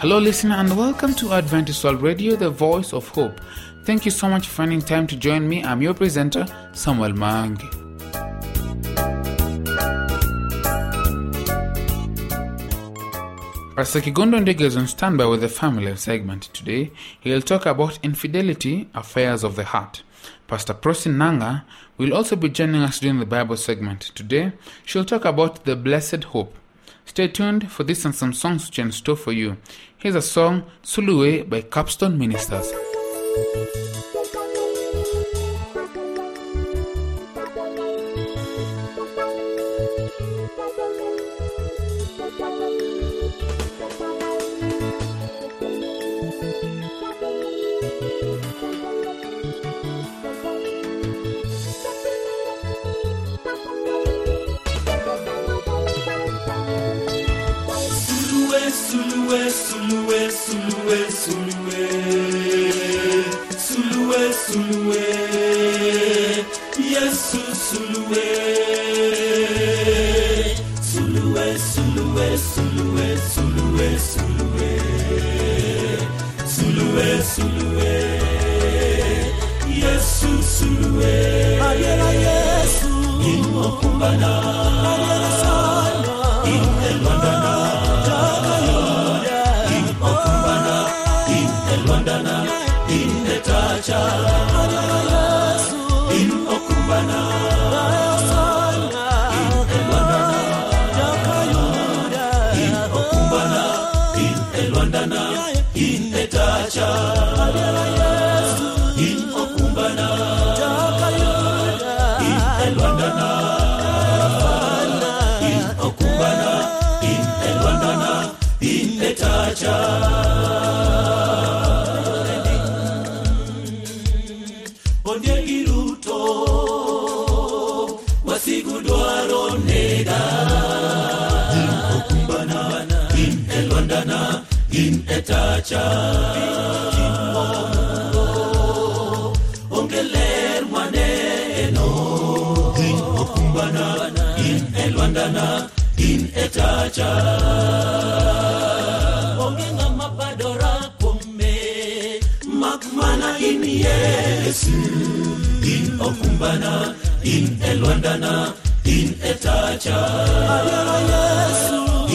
Hello, listener, and welcome to Adventist World Radio, the voice of hope. Thank you so much for finding time to join me. I'm your presenter, Samuel Mangi. Pastor Kigondo Ndege is on standby with the family segment today. He'll talk about infidelity, affairs of the heart. Pastor Prosin Nanga will also be joining us during the Bible segment. Today, she'll talk about the blessed hope. Stay tuned for this and some songs which are in store for you. Here's a song, Sulue by Capstone Ministers. Sulue, sulue, sulue, sulue. Etacha onge ler maneno in okumbana in elwandana in etacha onge ng'ama padora kuome mak mana in yesu in okumbana in elwandana in etacha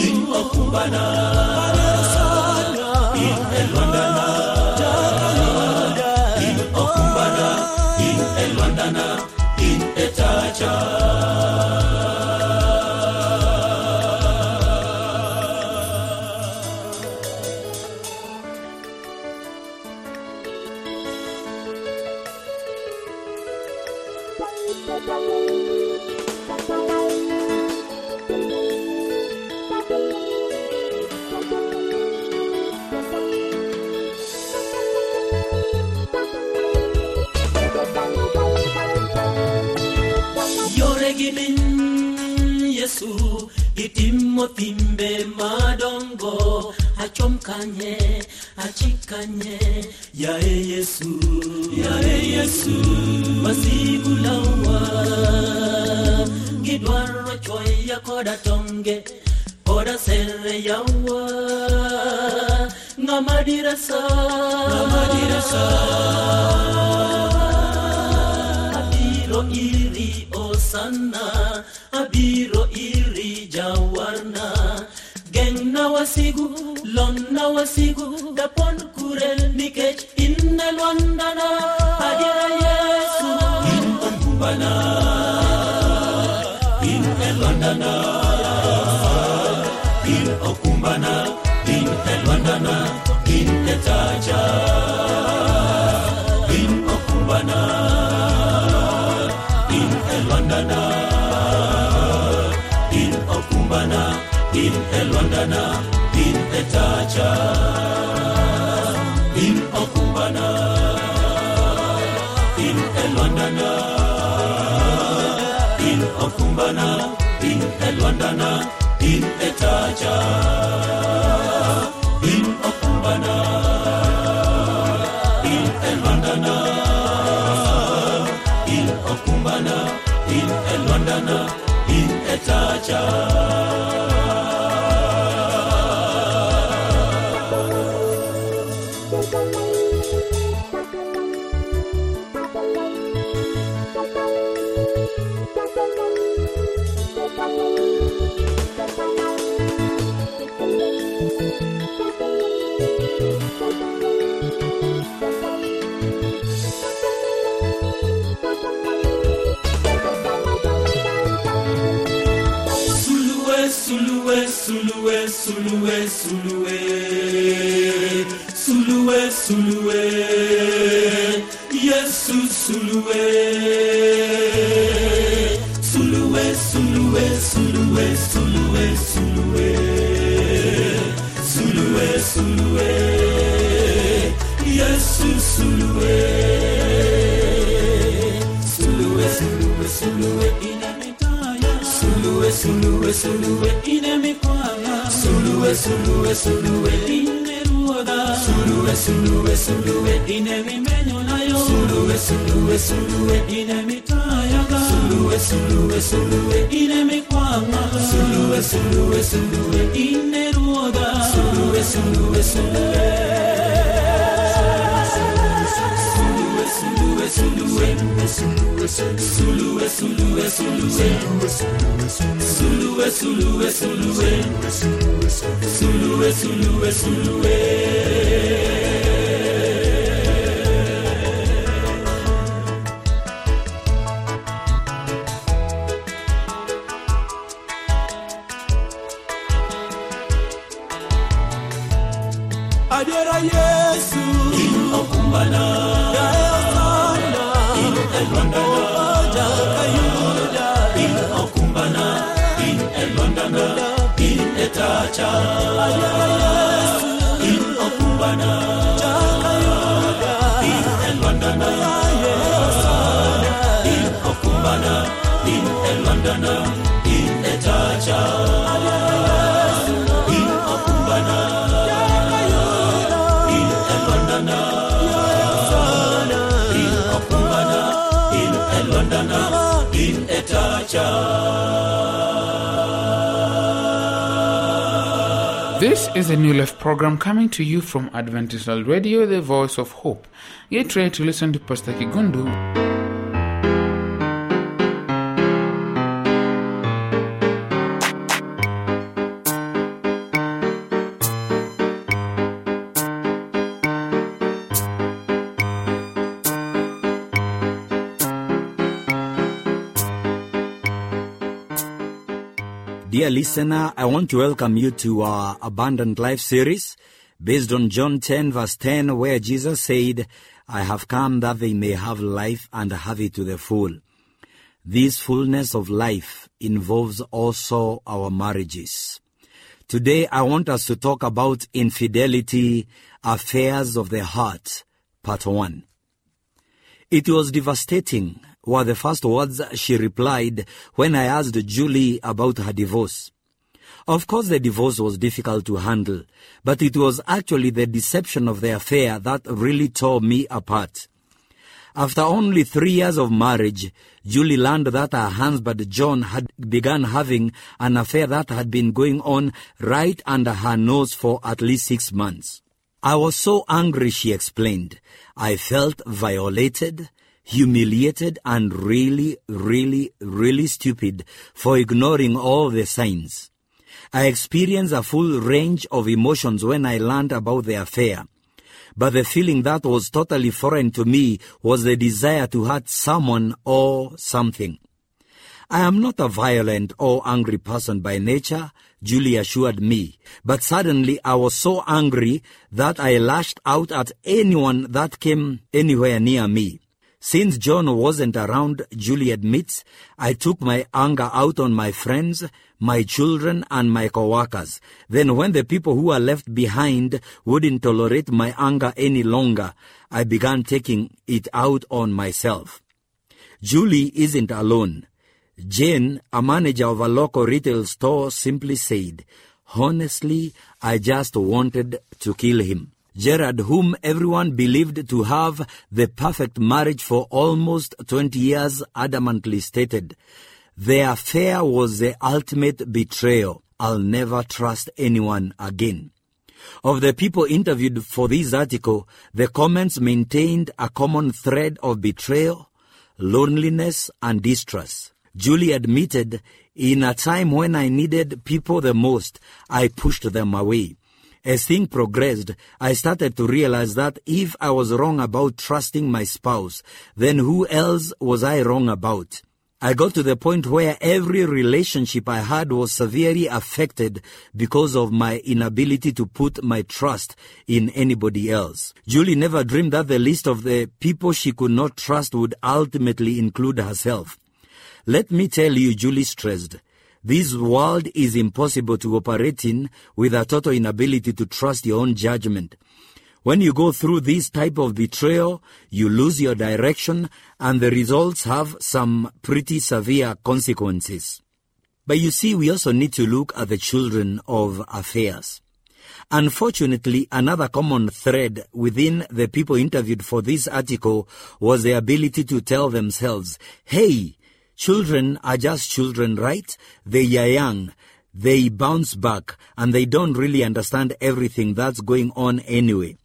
in okumbana in etacha itimo timbe madongo achom kanye achikanye. Yae yesu yae yesu masigulawa gidwaro choya koda tonge koda sere yawa ng'ama ngamadirasa ng'ama abiro iri osana abiro iri wasigu lonna wasigu dapon kurel nikech inne lwandana adira yesu intonkubana inne lwandana in okumbana inne lwandana inne taja in elwandana in etacha in okumbana in elwandana in okumbana in elwandana in etacha in okumbana in elwandana in okumbana in elwandana in etacha sulue, sulue, sulue, sulue. Sulue, sulue. Yesu sulue. Sulue, sulue, sulue, sulue, sulue. Sulue, sulue. Yesu sulue. Sulue, sulue, sulue. Inamitaya. Sulue, sulue, sulue. Inemikwanga. Sulue, sulue, sulue. Ineruoda. Sulue, sulue, sulue. Inemimenyo nayo. Sulue, sulue, sulue. Inemitayaga. Sulue, sulue, sulue. Inemikwanga. Sulue, sulue, sulue. Ineruoda. Sulue, sulue, sulue. Sulue, sulue, sulue. Sulue, sulue, sulue. Sulue, sulue, sulue. Sulue, sulue, sulue. Adera In Okumbana. In Elwandana. In Okumbana. In Elwandana. In Etacha. In Okumbana. In. In Okumbana. In Elwandana. In Etacha. Is a New Life program coming to you from Adventist Radio, the voice of hope. Get ready to listen to Pastor Kigundu. Dear listener, I want to welcome you to our Abundant Life series based on John 10, verse 10, where Jesus said, I have come that they may have life and have it to the full. This fullness of life involves also our marriages. Today, I want us to talk about infidelity, affairs of the heart, part 1. It was devastating, were the first words she replied when I asked Julie about her divorce. Of course, the divorce was difficult to handle, but it was actually the deception of the affair that really tore me apart. After only three years of marriage, Julie learned that her husband John had begun having an affair that had been going on right under her nose for at least six months. I was so angry, she explained. I felt violated, humiliated, and really, really, really stupid for ignoring all the signs. I experienced a full range of emotions when I learned about the affair. But the feeling that was totally foreign to me was the desire to hurt someone or something. I am not a violent or angry person by nature, Julie assured me, but suddenly I was so angry that I lashed out at anyone that came anywhere near me. Since John wasn't around, Julie admits, I took my anger out on my friends, my children, and my coworkers. Then when the people who were left behind wouldn't tolerate my anger any longer, I began taking it out on myself. Julie isn't alone. Jane, a manager of a local retail store, simply said, Honestly, I just wanted to kill him. Gerard, whom everyone believed to have the perfect marriage for almost 20 years, adamantly stated, The affair was the ultimate betrayal. I'll never trust anyone again. Of the people interviewed for this article, the comments maintained a common thread of betrayal, loneliness, and distrust. Julie admitted, in a time when I needed people the most, I pushed them away. As things progressed, I started to realize that if I was wrong about trusting my spouse, then who else was I wrong about? I got to the point where every relationship I had was severely affected because of my inability to put my trust in anybody else. Julie never dreamed that the list of the people she could not trust would ultimately include herself. Let me tell you, Julie stressed, this world is impossible to operate in with a total inability to trust your own judgment. When you go through this type of betrayal, you lose your direction and the results have some pretty severe consequences. But you see, we also need to look at the children of affairs. Unfortunately, another common thread within the people interviewed for this article was the ability to tell themselves, hey, children are just children, right? They are young. They bounce back and they don't really understand everything that's going on anyway.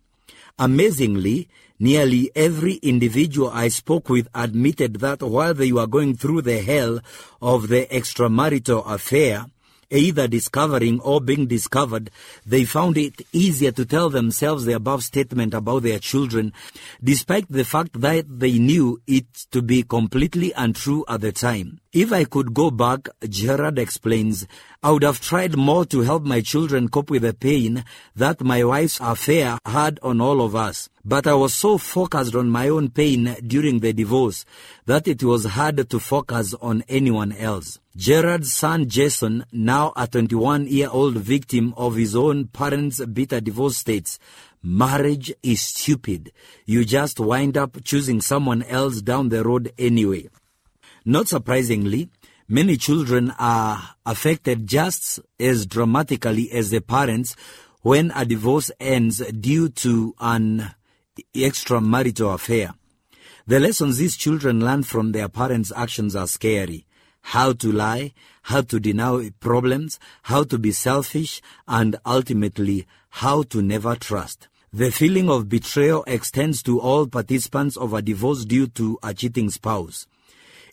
Amazingly, nearly every individual I spoke with admitted that while they were going through the hell of the extramarital affair, either discovering or being discovered, they found it easier to tell themselves the above statement about their children, despite the fact that they knew it to be completely untrue at the time. If I could go back, Gerard explains, I would have tried more to help my children cope with the pain that my wife's affair had on all of us. But I was so focused on my own pain during the divorce that it was hard to focus on anyone else. Gerard's son Jason, now a 21 year old victim of his own parents' bitter divorce states, marriage is stupid. You just wind up choosing someone else down the road anyway. Not surprisingly, many children are affected just as dramatically as the parents when a divorce ends due to an extramarital affair. The lessons these children learn from their parents' actions are scary. How to lie, how to deny problems, how to be selfish, and ultimately, how to never trust. The feeling of betrayal extends to all participants of a divorce due to a cheating spouse.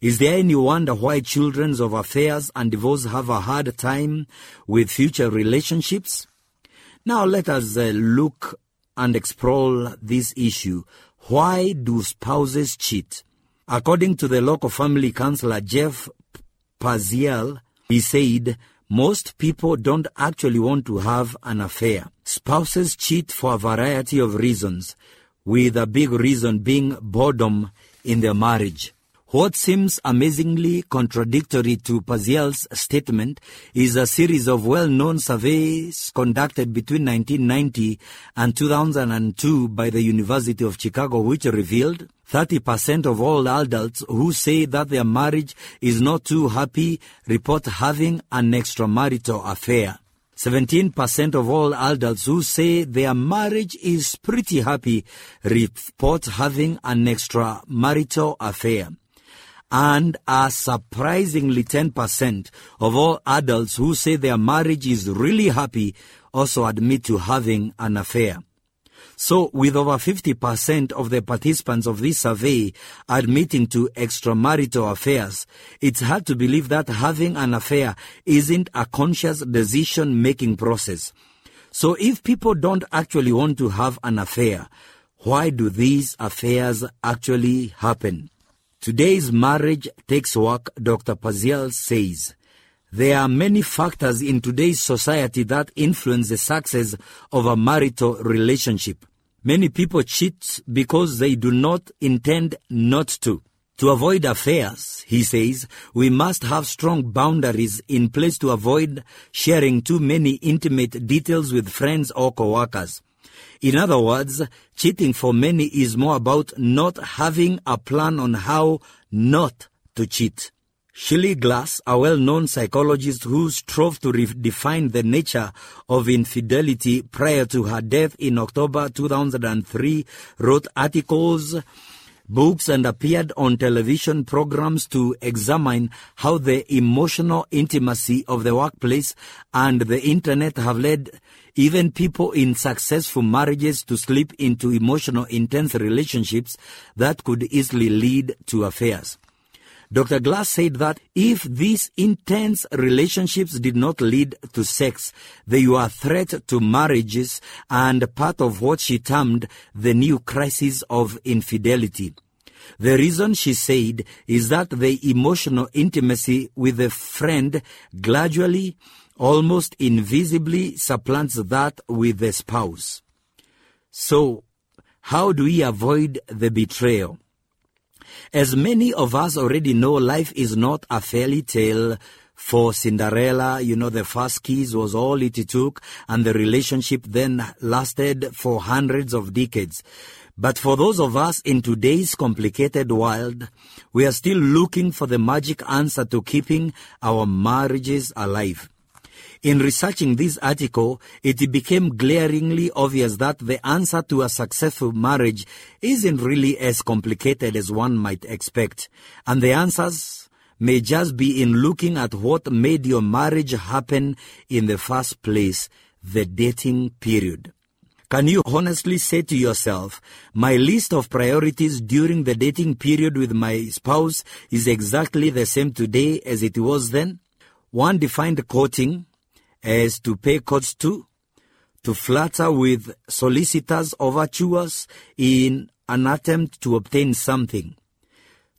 Is there any wonder why children of affairs and divorce have a hard time with future relationships? Now let us uh, look and explore this issue. Why do spouses cheat? According to the local family counselor Jeff Paziel, he said, most people don't actually want to have an affair. Spouses cheat for a variety of reasons, with a big reason being boredom in their marriage. What seems amazingly contradictory to Paziel's statement is a series of well-known surveys conducted between 1990 and 2002 by the University of Chicago which revealed 30% of all adults who say that their marriage is not too happy report having an extramarital affair. 17% of all adults who say their marriage is pretty happy report having an extramarital affair. And a surprisingly 10% of all adults who say their marriage is really happy also admit to having an affair. So, with over 50% of the participants of this survey admitting to extramarital affairs, it's hard to believe that having an affair isn't a conscious decision making process. So, if people don't actually want to have an affair, why do these affairs actually happen? Today's marriage takes work, Dr. Paziel says. There are many factors in today's society that influence the success of a marital relationship. Many people cheat because they do not intend not to. To avoid affairs, he says, we must have strong boundaries in place to avoid sharing too many intimate details with friends or coworkers. In other words, cheating for many is more about not having a plan on how not to cheat. Shirley Glass, a well-known psychologist who strove to redefine the nature of infidelity prior to her death in October 2003, wrote articles books, and appeared on television programs to examine how the emotional intimacy of the workplace and the internet have led even people in successful marriages to slip into emotional intense relationships that could easily lead to affairs. Dr. Glass said that if these intense relationships did not lead to sex, they were a threat to marriages and part of what she termed the new crisis of infidelity. The reason she said is that the emotional intimacy with a friend gradually, almost invisibly supplants that with the spouse. So, how do we avoid the betrayal? As many of us already know, life is not a fairy tale. For Cinderella, you know, the first kiss was all it took, and the relationship then lasted for hundreds of decades. But for those of us in today's complicated world, we are still looking for the magic answer to keeping our marriages alive. In researching this article, it became glaringly obvious that the answer to a successful marriage isn't really as complicated as one might expect. And the answers may just be in looking at what made your marriage happen in the first place, the dating period. Can you honestly say to yourself, my list of priorities during the dating period with my spouse is exactly the same today as it was then? One defined courting as to pay courts to, to flatter with solicitors overtures in an attempt to obtain something.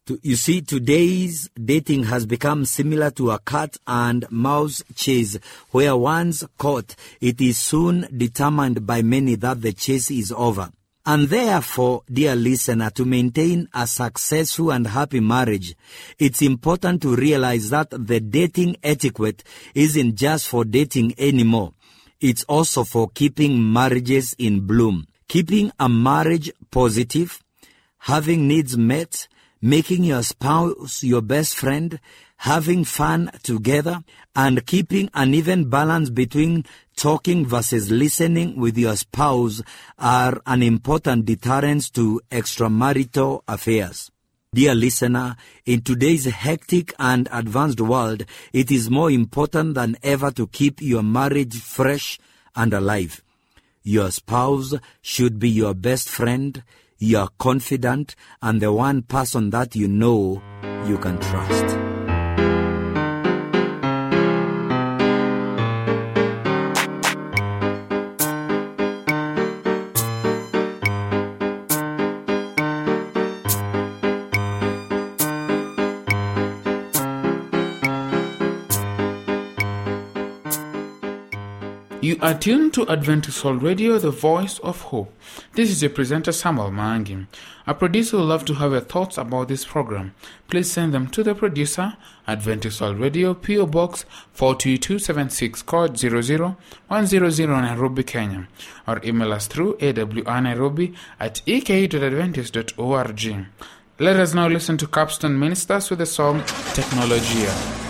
To, you see, today's dating has become similar to a cat and mouse chase, where once caught, it is soon determined by many that the chase is over. And therefore, dear listener, to maintain a successful and happy marriage, it's important to realize that the dating etiquette isn't just for dating anymore. It's also for keeping marriages in bloom. Keeping a marriage positive, having needs met, making your spouse your best friend, having fun together, and keeping an even balance between talking versus listening with your spouse are an important deterrent to extramarital affairs. Dear listener, in today's hectic and advanced world, it is more important than ever to keep your marriage fresh and alive. Your spouse should be your best friend, your confidant, and the one person that you know you can trust. Are tuned to Adventist World Radio, the voice of hope. This is your presenter Samuel Mangi. Our producer would love to have your thoughts about this program. Please send them to the producer, Adventist World Radio, PO Box 42276, code 00100 Nairobi, Kenya, or email us through awnairobi at ek.adventist.org. Let us now listen to Capstone Ministers with the song Technologia.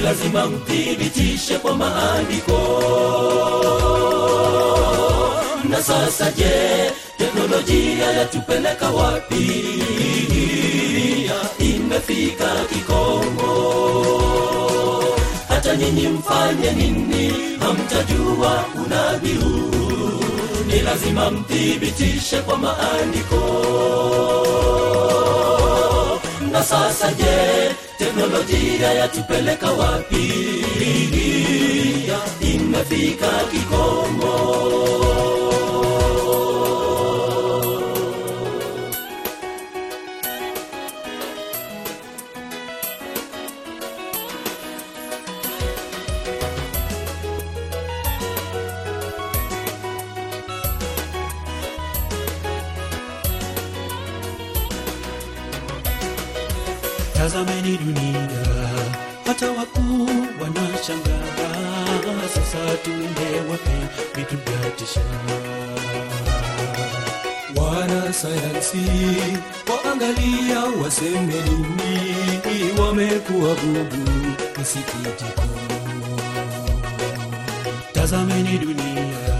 Lazima mthibitishe kwa maandiko na sasa je teknolojia yatupeleka wapi? Imefika kikomo hata nyinyi mfanye nini? Hamtajua unabii ni lazima mthibitishe kwa maandiko na sasa je teknolojia yatupeleka wapi? Imefika kikomo tazameni dunia hata wakuu wanashangaa. Sasa tuende wapi? Vitu vyatisha wanasayansi waangalia waseme nini? Wamekuwa bubu masikitiko tazameni dunia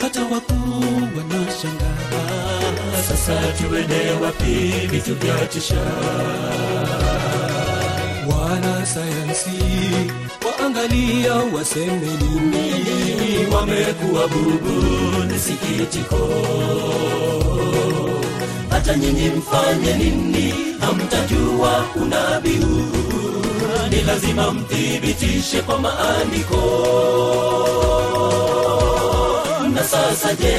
hata wakuu wanashangaa. Sasa tuende wapi? Vitu vyatisha wanasayansi waangalia waseme nini? Wamekuwa bubu ni sikitiko. Hata nyinyi mfanye nini? Hamtajua unabii huu. Ni lazima mthibitishe kwa maandiko. Na sasa je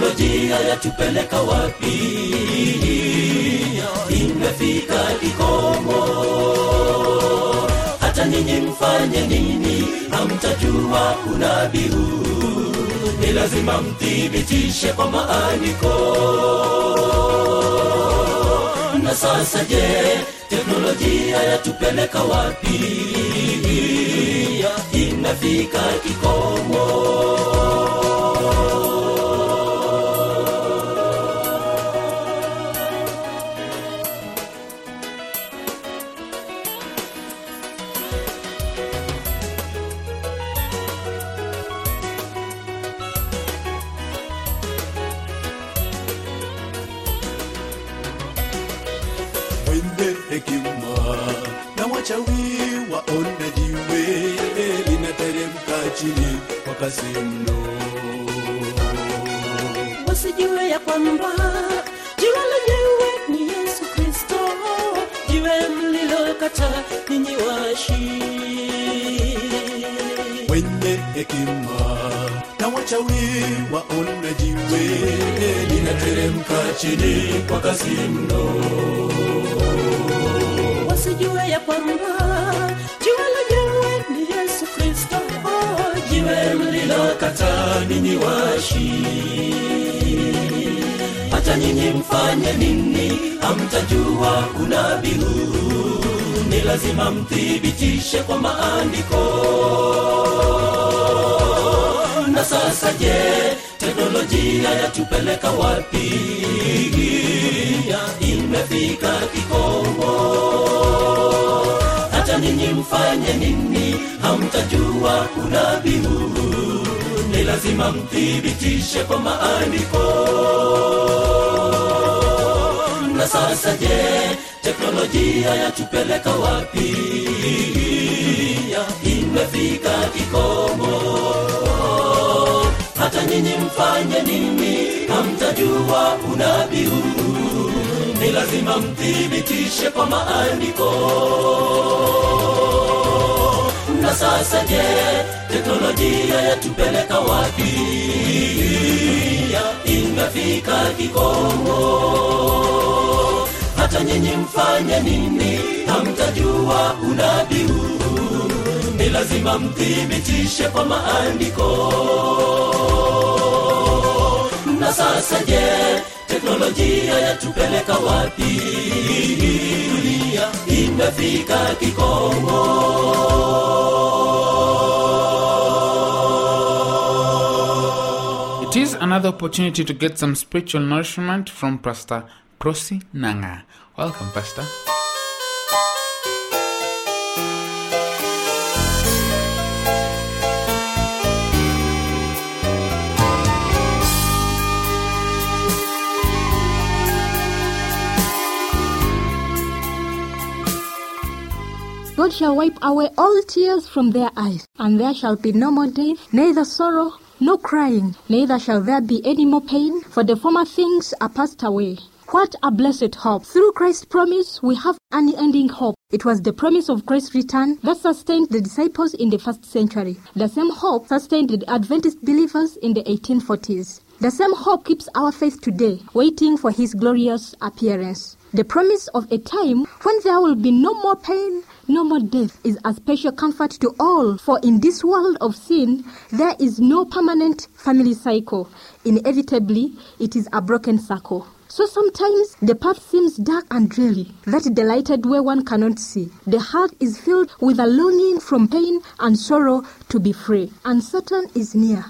teknolojia yatupeleka wapi? Imefika kikomo. Hata nyinyi mfanye nini? Hamtajua unabii ni lazima mthibitishe kwa maandiko. Na sasa je teknolojia yatupeleka wapi? Inafika kikomo na wachawi waona jiwe linateremka chini kwa kasi mno. Wasijue ya kwamba jiwe lenyewe ni yesu kristo. Jiwe mlilokata ninyi washi. Wenye hekima na wachawi waona jiwe linateremka chini kwa kasi mno kwamba jiwe lenyewe ni yesu kristo. Jiwe mlilokataa ninyi washi hata nyinyi mfanye nini? Hamtajua unabii huu ni lazima mthibitishe kwa maandiko. Na sasa je teknolojia yatupeleka wapi? Imefika kikomo mfanye nini? Hamtajua unabii huu ni lazima mthibitishe kwa maandiko. Na sasa je teknolojia yatupeleka wapi? Imefika kikomo. Hata nyinyi mfanye nini? Hamtajua unabii huu ni lazima mthibitishe kwa maandiko na sasa je teknolojia yatupeleka wapi? Imefika kikomo hata nyinyi mfanye nini? Hamtajua unabii ni lazima mthibitishe kwa maandiko. Na sasa je teknolojia yatupeleka wapi? Imefika kikomo another opportunity to get some spiritual nourishment from Pastor Prosi Nanga. Welcome, Pastor. God shall wipe away all tears from their eyes, and there shall be no more death, neither sorrow, no crying, neither shall there be any more pain, for the former things are passed away. What a blessed hope. Through Christ's promise, we have unending hope. It was the promise of Christ's return that sustained the disciples in the first century. The same hope sustained the Adventist believers in the 1840s. The same hope keeps our faith today, waiting for his glorious appearance. The promise of a time when there will be no more pain, no more death is a special comfort to all, for in this world of sin, there is no permanent family cycle. Inevitably, it is a broken circle. So sometimes the path seems dark and dreary, that delighted where one cannot see. The heart is filled with a longing from pain and sorrow to be free. And is near,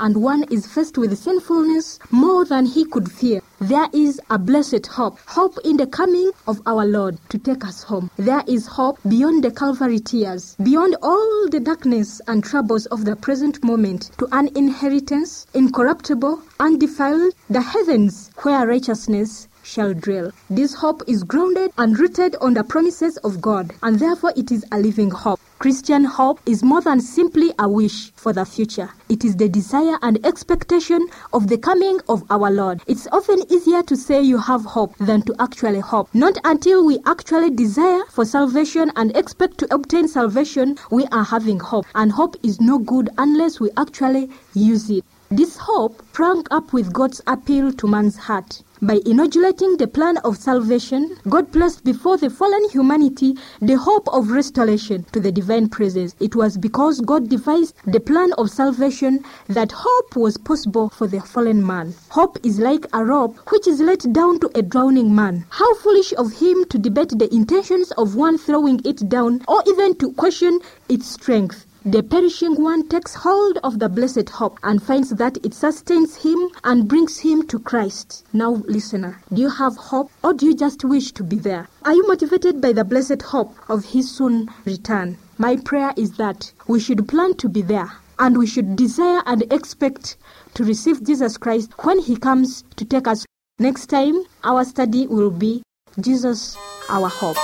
and one is faced with sinfulness more than he could fear. There is a blessed hope, hope in the coming of our Lord to take us home. There is hope beyond the Calvary tears, beyond all the darkness and troubles of the present moment, to an inheritance incorruptible, undefiled, the heavens where righteousness shall dwell. This hope is grounded and rooted on the promises of God, and therefore it is a living hope. Christian hope is more than simply a wish for the future. It is the desire and expectation of the coming of our Lord. It's often easier to say you have hope than to actually hope. Not until we actually desire for salvation and expect to obtain salvation, we are having hope. And hope is no good unless we actually use it. This hope sprang up with God's appeal to man's heart. By inaugurating the plan of salvation, God placed before the fallen humanity the hope of restoration to the divine presence. It was because God devised the plan of salvation that hope was possible for the fallen man. Hope is like a rope which is let down to a drowning man. How foolish of him to debate the intentions of one throwing it down or even to question its strength. The perishing one takes hold of the blessed hope and finds that it sustains him and brings him to Christ. Now, listener, do you have hope or do you just wish to be there? Are you motivated by the blessed hope of his soon return? My prayer is that we should plan to be there and we should desire and expect to receive Jesus Christ when he comes to take us. Next time, our study will be Jesus, our hope.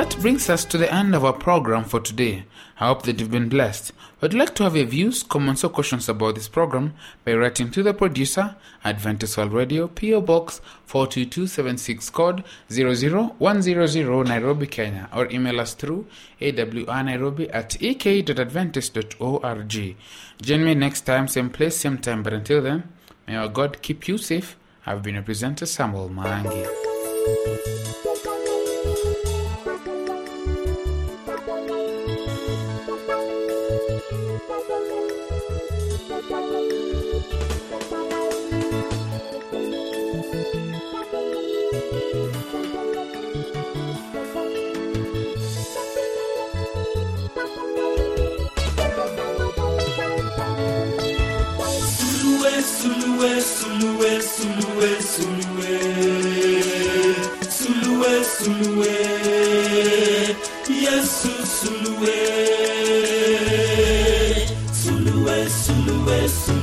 That brings us to the end of our program for today. I hope that you've been blessed. We'd like to have your views, comments, or questions about this program by writing to the producer, Adventist World Radio, PO Box 42276 code 00100 Nairobi, Kenya, or email us through awrnairobi at ek.adventist.org. Join me next time, same place, same time. But until then, may our God keep you safe. I've been a presenter, Samuel Maangi. Sulue,